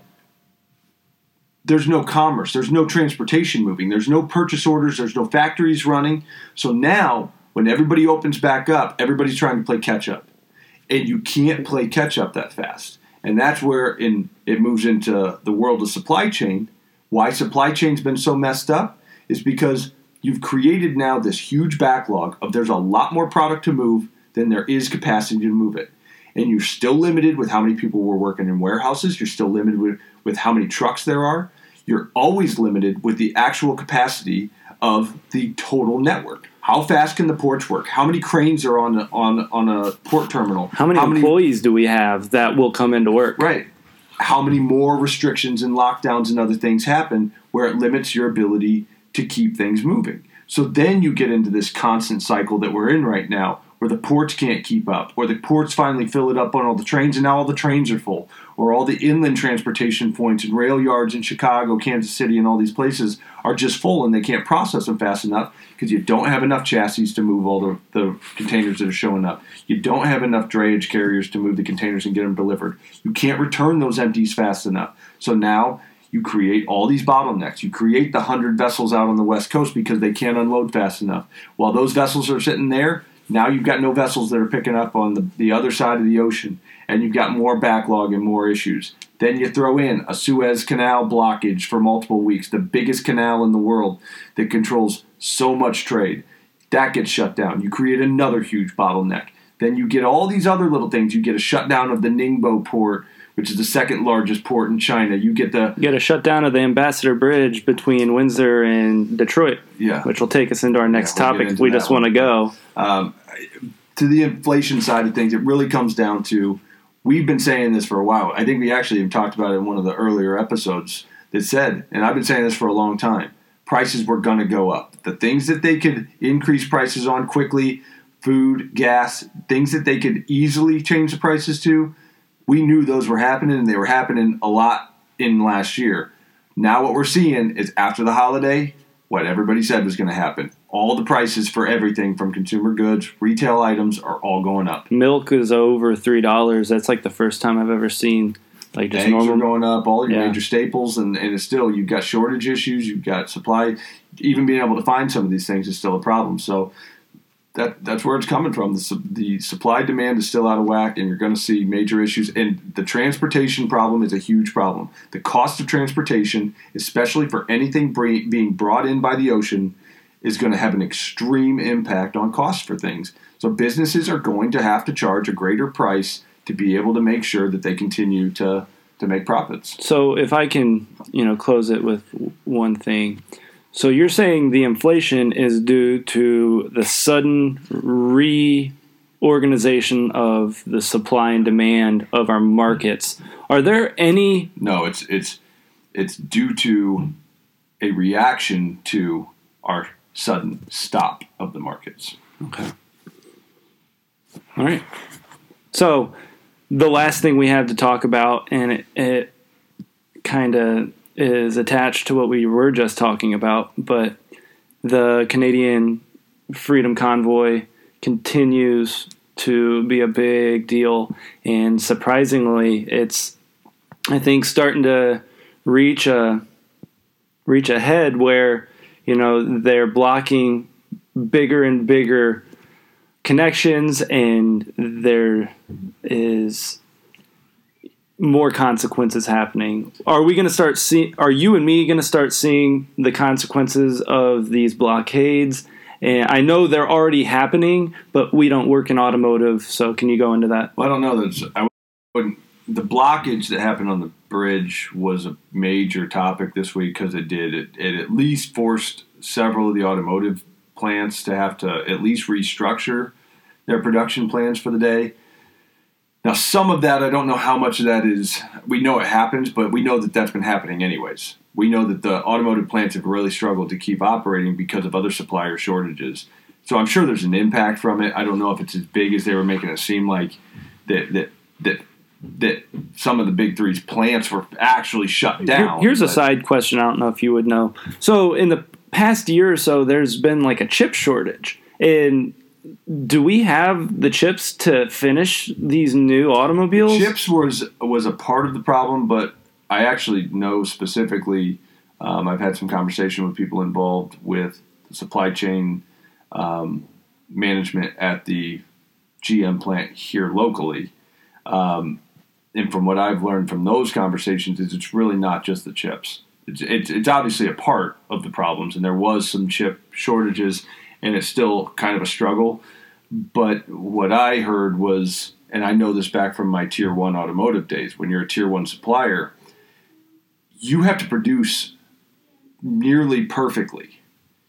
there's no commerce, there's no transportation moving, there's no purchase orders, there's no factories running. So now, when everybody opens back up, everybody's trying to play catch up. And you can't play catch up that fast. And that's where in it moves into the world of supply chain. Why supply chain's been so messed up is because you've created now this huge backlog of there's a lot more product to move than there is capacity to move it. and you're still limited with how many people were working in warehouses. You're still limited with, with how many trucks there are. You're always limited with the actual capacity of the total network. How fast can the ports work? How many cranes are on a, on on a port terminal? How many employees do we have that will come into work? Right. How many more restrictions and lockdowns and other things happen where it limits your ability to keep things moving? So then you get into this constant cycle that we're in right now where the ports can't keep up, or the ports finally fill it up on all the trains and now all the trains are full, or all the inland transportation points and rail yards in Chicago, Kansas City, and all these places are just full and they can't process them fast enough because you don't have enough chassis to move all the, the containers that are showing up. You don't have enough drayage carriers to move the containers and get them delivered. You can't return those empties fast enough. So now you create all these bottlenecks. You create the 100 vessels out on the West Coast because they can't unload fast enough. While those vessels are sitting there, now you've got no vessels that are picking up on the, the other side of the ocean, and you've got more backlog and more issues. Then you throw in a Suez Canal blockage for multiple weeks, the biggest canal in the world that controls so much trade. That gets shut down. You create another huge bottleneck. Then you get all these other little things. You get a shutdown of the Ningbo port, which is the second largest port in China. You get the You get a shutdown of the Ambassador Bridge between Windsor and Detroit, yeah. which will take us into our next Yeah, we'll topic. We just want to go. Um, to the inflation side of things, it really comes down to we've been saying this for a while. I think we actually have talked about it in one of the earlier episodes that said, and I've been saying this for a long time prices were going to go up. The things that they could increase prices on quickly, food, gas, things that they could easily change the prices to, we knew those were happening and they were happening a lot in last year. Now, what we're seeing is after the holiday, what everybody said was going to happen. All the prices for everything from consumer goods, retail items are all going up. Milk is over three dollars. That's like the first time I've ever seen like just Eggs are going up, all your Yeah. major staples, and, and it's still, you've got shortage issues, you've got supply. Even being able to find some of these things is still a problem. So that that's where it's coming from. The, the supply demand is still out of whack, and you're going to see major issues. And the transportation problem is a huge problem. The cost of transportation, especially for anything being brought in by the ocean, is going to have an extreme impact on cost for things. So businesses are going to have to charge a greater price to be able to make sure that they continue to to make profits. So if I can, you know, close it with one thing. So you're saying the inflation is due to the sudden reorganization of the supply and demand of our markets. Are there any No, it's it's it's due to a reaction to our sudden stop of the markets. Okay. All right. So the last thing we have to talk about, and it, it kind of is attached to what we were just talking about, but the Canadian Freedom Convoy continues to be a big deal, and surprisingly, it's I think starting to reach a reach a head where you know they're blocking bigger and bigger connections and there is more consequences happening are we going to start seeing? are you and me going to start seeing the consequences of these blockades and i know they're already happening but we don't work in automotive so can you go into that Well, I don't know. I wouldn't. The blockage that happened on the bridge was a major topic this week because it did. It, it at least forced several of the automotive plants to have to at least restructure their production plans for the day. Now, some of that, I don't know how much of that is. We know it happens, but we know that that's been happening anyways. We know that the automotive plants have really struggled to keep operating because of other supplier shortages. So I'm sure there's an impact from it. I don't know if it's as big as they were making it seem like that that that that some of the big three's plants were actually shut Here- down. here's a side question i don't know if you would know so in the past year or so there's been like a chip shortage and do we have the chips to finish these new automobiles Chips was was a part of the problem, but I actually know specifically. Um, I've had some conversation with people involved with supply chain um, management at the GM plant here locally, um, and from what I've learned from those conversations, is it's really not just the chips. It's, it's, it's obviously a part of the problems, and there was some chip shortages, and it's still kind of a struggle. But what I heard was and I know this back from my tier one automotive days, when you're a tier one supplier, you have to produce nearly perfectly.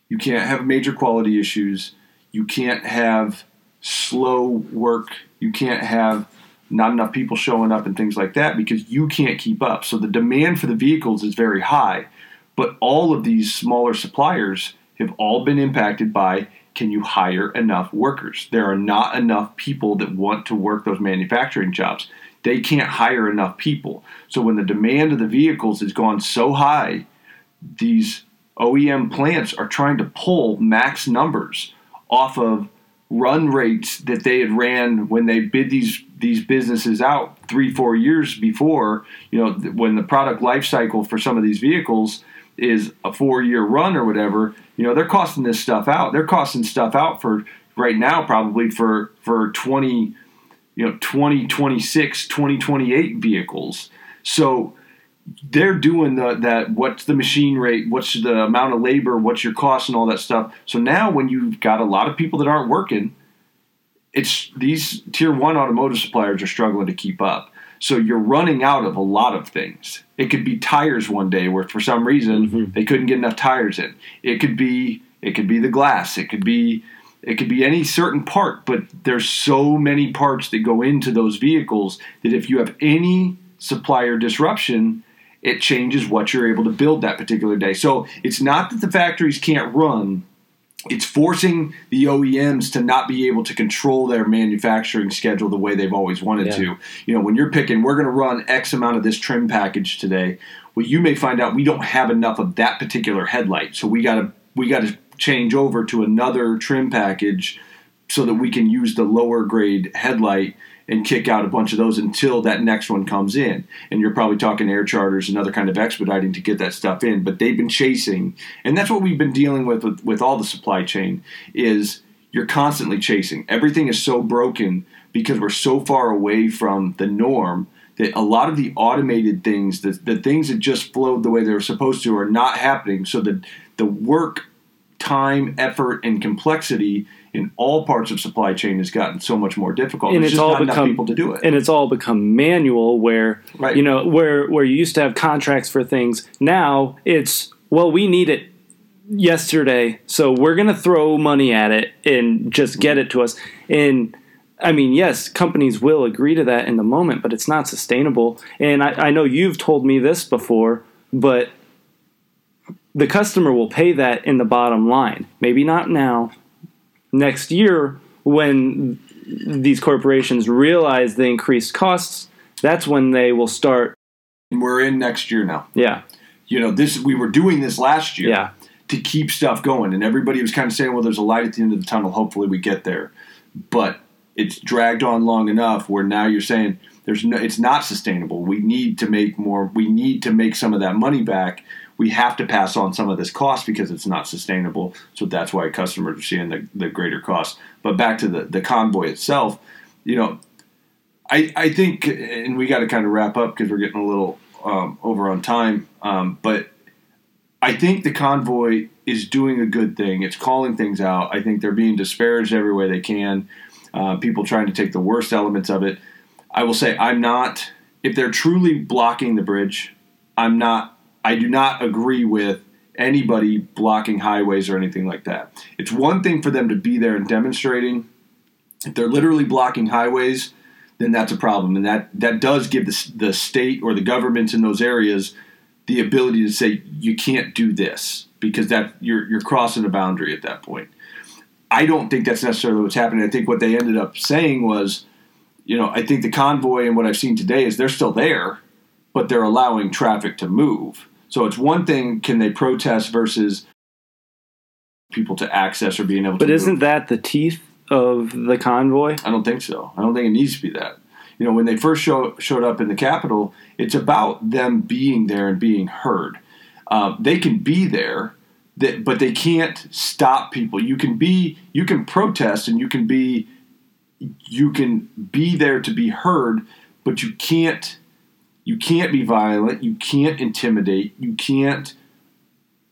You can't have major quality issues. You can't have slow work. You can't have not enough people showing up and things like that because you can't keep up. So the demand for the vehicles is very high. But all of these smaller suppliers have all been impacted by can you hire enough workers? There are not enough people that want to work those manufacturing jobs. They can't hire enough people. So when the demand of the vehicles has gone so high, these OEM plants are trying to pull max numbers off of run rates that they had ran when they bid these these businesses out three four years before you know when the product life cycle for some of these vehicles is a four year run or whatever you know they're costing this stuff out. They're costing stuff out for right now probably for for 20 you know 2026 2028 vehicles. So they're doing the that what's the machine rate what's the amount of labor what's your cost and all that stuff. So now when you've got a lot of people that aren't working it's these tier one automotive suppliers are struggling to keep up so you're running out of a lot of things it could be tires one day where for some reason mm-hmm. they couldn't get enough tires in it could be it could be the glass it could be it could be any certain part but there's so many parts that go into those vehicles that if you have any supplier disruption it changes what you're able to build that particular day. So it's not that the factories can't run, it's forcing the OEMs to not be able to control their manufacturing schedule the way they've always wanted yeah. to. You know, when you're picking, we're going to run X amount of this trim package today. Well, you may find out we don't have enough of that particular headlight, so we got to we got to change over to another trim package so that we can use the lower grade headlight and kick out a bunch of those until that next one comes in. And you're probably talking air charters and other kind of expediting to get that stuff in. But they've been chasing, and that's what we've been dealing with with, with all the supply chain is you're constantly chasing. Everything is so broken because we're so far away from the norm that a lot of the automated things, the, the things that just flowed the way they were supposed to, are not happening. So the the work, time, effort, and complexity in all parts of supply chain has gotten so much more difficult. And There's it's all become people to do it, and it's all become manual. Where right. you know where where you used to have contracts for things, now it's well we need it yesterday, so we're gonna throw money at it and just get it to us. And I mean, yes, companies will agree to that in the moment, but it's not sustainable. And I, I know you've told me this before, but the customer will pay that in the bottom line. Maybe not now, next year when these corporations realize the increased costs, that's when they will start. We're in next year now. Yeah. You know, this we were doing this last year yeah. to keep stuff going, and everybody was kind of saying, "Well, there's a light at the end of the tunnel. Hopefully, we get there." But it's dragged on long enough where now you're saying there's no, it's not sustainable. We need to make more. We need to make some of that money back we have to pass on some of this cost because it's not sustainable. So that's why customers are seeing the, the greater cost. But back to the, the convoy itself, you know, I, I think, and we got to kind of wrap up because we're getting a little um, over on time. Um, but I think the convoy is doing a good thing. It's calling things out. I think they're being disparaged every way they can. Uh, people trying to take the worst elements of it. I will say, I'm not, if they're truly blocking the bridge, I'm not I do not agree with anybody blocking highways or anything like that. It's one thing for them to be there and demonstrating. If they're literally blocking highways, then that's a problem, and that that does give the, the state or the governments in those areas the ability to say you can't do this because that you're you're crossing a boundary at that point. I don't think that's necessarily what's happening. I think what they ended up saying was, you know, I think the convoy and what I've seen today is they're still there, but they're allowing traffic to move. So it's one thing can they protest versus people to access or being able but to. But isn't move. that the teeth of the convoy? I don't think so. I don't think it needs to be that. You know, when they first show, showed up in the Capitol, it's about them being there and being heard. Uh, they can be there, that, but they can't stop people. You can be, you can protest, and you can be, you can be there to be heard, but you can't you can't be violent. You can't intimidate. You can't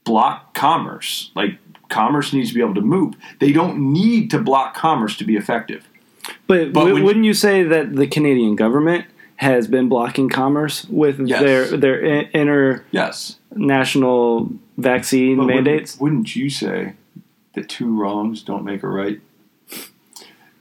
block commerce. Like commerce needs to be able to move. They don't need to block commerce to be effective. But, But w- when- wouldn't you say that the Canadian government has been blocking commerce with Yes. their their i- Yes. international vaccine But mandates? Wouldn't, wouldn't you say that two wrongs don't make a right?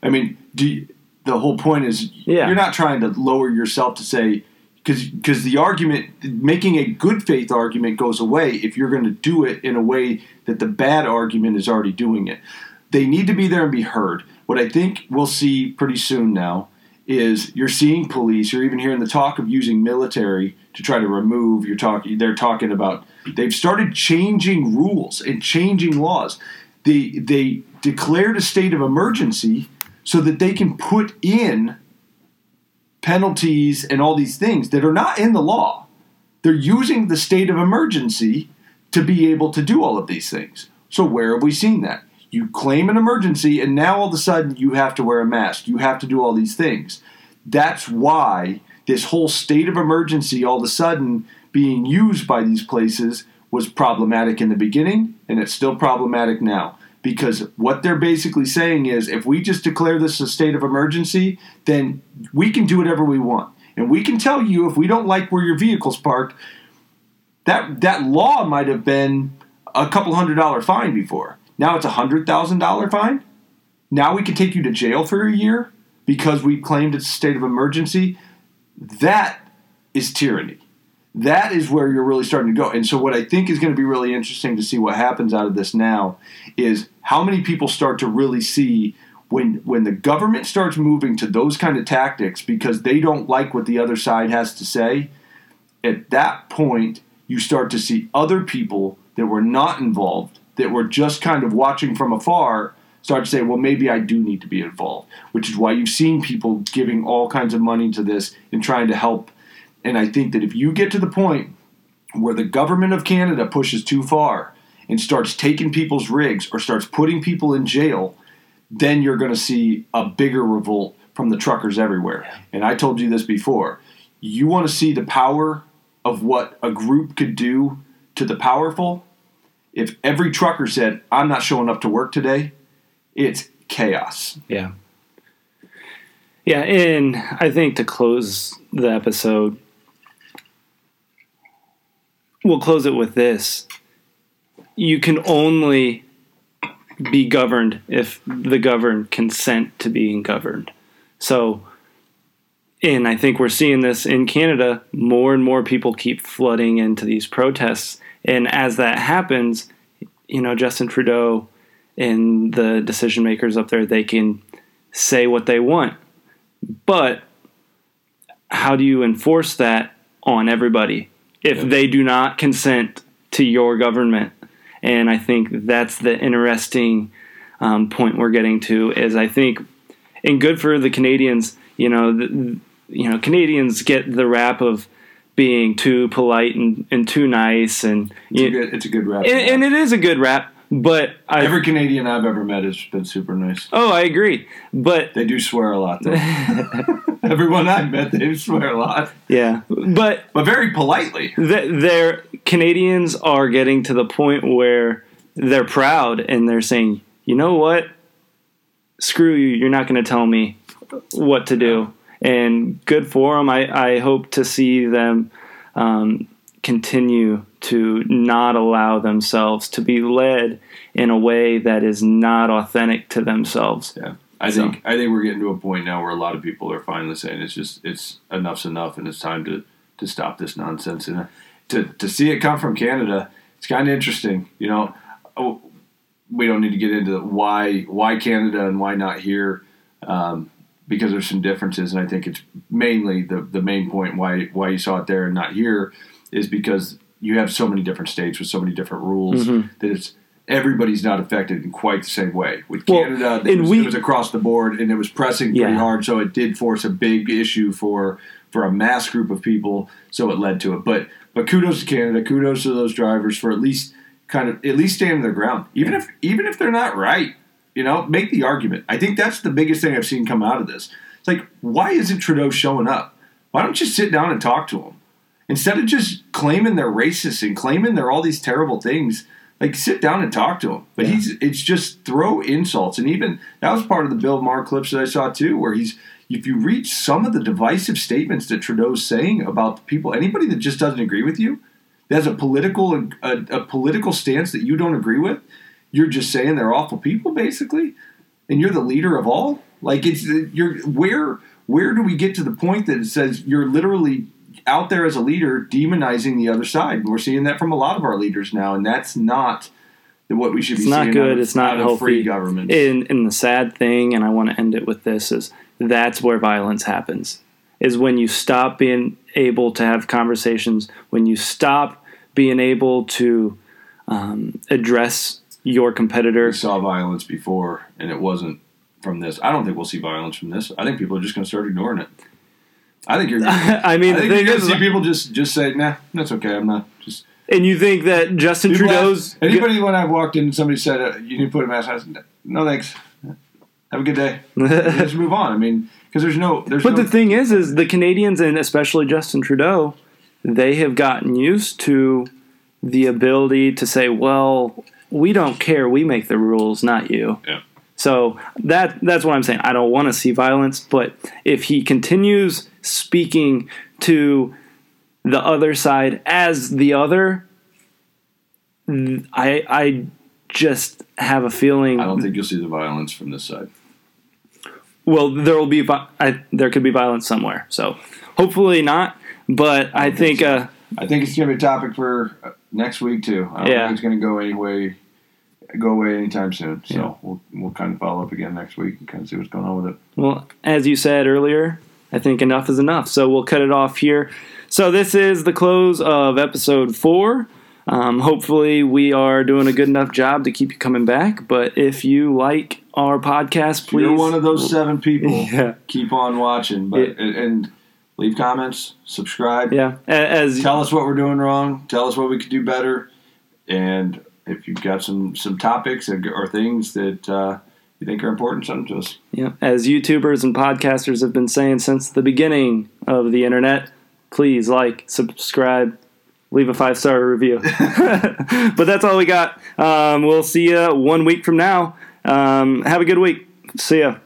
I mean, do you, the whole point is Yeah. you're not trying to lower yourself to say because the argument making a good faith argument goes away if you're going to do it in a way that the bad argument is already doing it. They need to be there and be heard. What I think we'll see pretty soon now is you're seeing police, you're even hearing the talk of using military to try to remove. You're talking. They're talking about. They've started changing rules and changing laws. They they declared a state of emergency so that they can put in penalties and all these things that are not in the law. They're using the state of emergency to be able to do all of these things. So where have we seen that? You claim an emergency, and now all of a sudden you have to wear a mask. You have to do all these things. That's why this whole state of emergency all of a sudden being used by these places was problematic in the beginning, and it's still problematic now. Because what they're basically saying is if we just declare this a state of emergency, then we can do whatever we want. And we can tell you if we don't like where your vehicle's parked, that that law might have been a couple hundred dollar fine before. Now it's a hundred thousand dollar fine. Now we can take you to jail for a year because we claimed it's a state of emergency. That is tyranny. That is where you're really starting to go. And so, what I think is going to be really interesting to see what happens out of this now is how many people start to really see when when the government starts moving to those kind of tactics because they don't like what the other side has to say. At that point, you start to see other people that were not involved, that were just kind of watching from afar, start to say, well, maybe I do need to be involved, which is why you've seen people giving all kinds of money to this and trying to help. And I think that if you get to the point where the government of Canada pushes too far and starts taking people's rigs or starts putting people in jail, then you're going to see a bigger revolt from the truckers everywhere. And I told you this before. You want to see the power of what a group could do to the powerful? If every trucker said, I'm not showing up to work today, it's chaos. Yeah. Yeah, and I think to close the episode, we'll close it with this. You can only be governed if the governed consent to being governed. So, and I think we're seeing this in Canada. More and more people keep flooding into these protests. And as that happens, you know, Justin Trudeau and the decision makers up there, they can say what they want. But how do you enforce that on everybody if Yeah. they do not consent to your government? And I think that's the interesting um, point we're getting to. Is I think, and good for the Canadians. You know, the, you know, Canadians get the rap of being too polite and, and too nice, and It's, you- a, good, it's a good rap. and, and it is a good rap. But I Every Canadian I've ever met has been super nice. oh, I agree. But They do swear a lot, though. [LAUGHS] Everyone I've met, they swear a lot, yeah, but but very politely. th- their Canadians are getting to the point where they're proud and they're saying, you know what, screw you, you're not going to tell me what to do. And good for them. I, I hope to see them um, continue to not allow themselves to be led in a way that is not authentic to themselves. Yeah, I So- think I think we're getting to a point now where a lot of people are finally saying it's just it's enough's enough, and it's time to to stop this nonsense. And uh, to to see it come from Canada, it's kind of interesting. You know, oh, we don't need to get into why why Canada and why not here. Um, because there's some differences, and I think it's mainly the the main point why why you saw it there and not here is because you have so many different states with so many different rules Mhm. that it's everybody's not affected in quite the same way. With Well, Canada, it was, we- it was across the board, and it was pressing pretty Yeah. hard, so it did force a big issue for for a mass group of people. So it led to it. But but kudos to Canada, kudos to those drivers for at least kind of at least standing their ground, even if even if they're not right. You know, make the argument. I think that's the biggest thing I've seen come out of this. It's like, why isn't Trudeau showing up? Why don't you sit down and talk to him? Instead of just claiming they're racist and claiming they're all these terrible things, Like sit down and talk to him. But Yeah. he's it's just throw insults, and even that was part of the Bill Maher clips that I saw too, where he's if you read some of the divisive statements that Trudeau's saying about the people, anybody that just doesn't agree with you, that has a political uh, a, a political stance that you don't agree with, you're just saying they're awful people, basically, and you're the leader of all. Like it's you're where where do we get to the point that it says you're literally out there as a leader demonizing the other side? We're seeing that from a lot of our leaders now, and that's not what we should It's be not seeing. good. of- It's not healthy. free government. And, and the sad thing, and I want to end it with this, is that's where violence happens. Is when you stop being able to have conversations, when you stop being able to um, address your competitor. we saw violence before, and it wasn't from this. I don't think we'll see violence from this. I think people are just going to start ignoring it. I think you're. [LAUGHS] I mean, I the thing you're is, see people just just say, "Nah, that's okay. I'm not." Just and you think that Justin People Trudeau's ask- anybody when I walked in, somebody said, uh, "You need to put a mask." on. I said, "No, thanks. Have a good day." [LAUGHS] just move on. I mean, because there's no, there's But no. the thing is, is the Canadians and especially Justin Trudeau, they have gotten used to the ability to say, "Well, we don't care. We make the rules, not you." Yeah. So that that's what I'm saying. I don't want to see violence, but if he continues speaking to the other side as the other, I I just have a feeling. I don't think you'll see the violence from this side. Well, there will be I, there could be violence somewhere. So hopefully not. But I, don't think, think so. uh, I think it's going to be a topic for uh, next week too. I don't Yeah. think it's going to go anyway, go away anytime soon. So Yeah. we'll we'll kind of follow up again next week and kind of see what's going on with it. well, as you said earlier, I think enough is enough. So we'll cut it off here. So this is the close of episode four. Um, hopefully, we are doing a good enough job to keep you coming back. But if you like our podcast, please. you're one of those seven people. [LAUGHS] Yeah. Keep on watching, but Yeah. and, leave comments, subscribe, Yeah, as tell us what we're doing wrong, tell us what we could do better, and if you've got some some topics or, or things that uh, you think are important, send them to us. Yeah, as YouTubers and podcasters have been saying since the beginning of the internet, please like, subscribe, leave a five star review. [LAUGHS] but that's all we got. Um, we'll see you one week from now. Um, have a good week. See ya.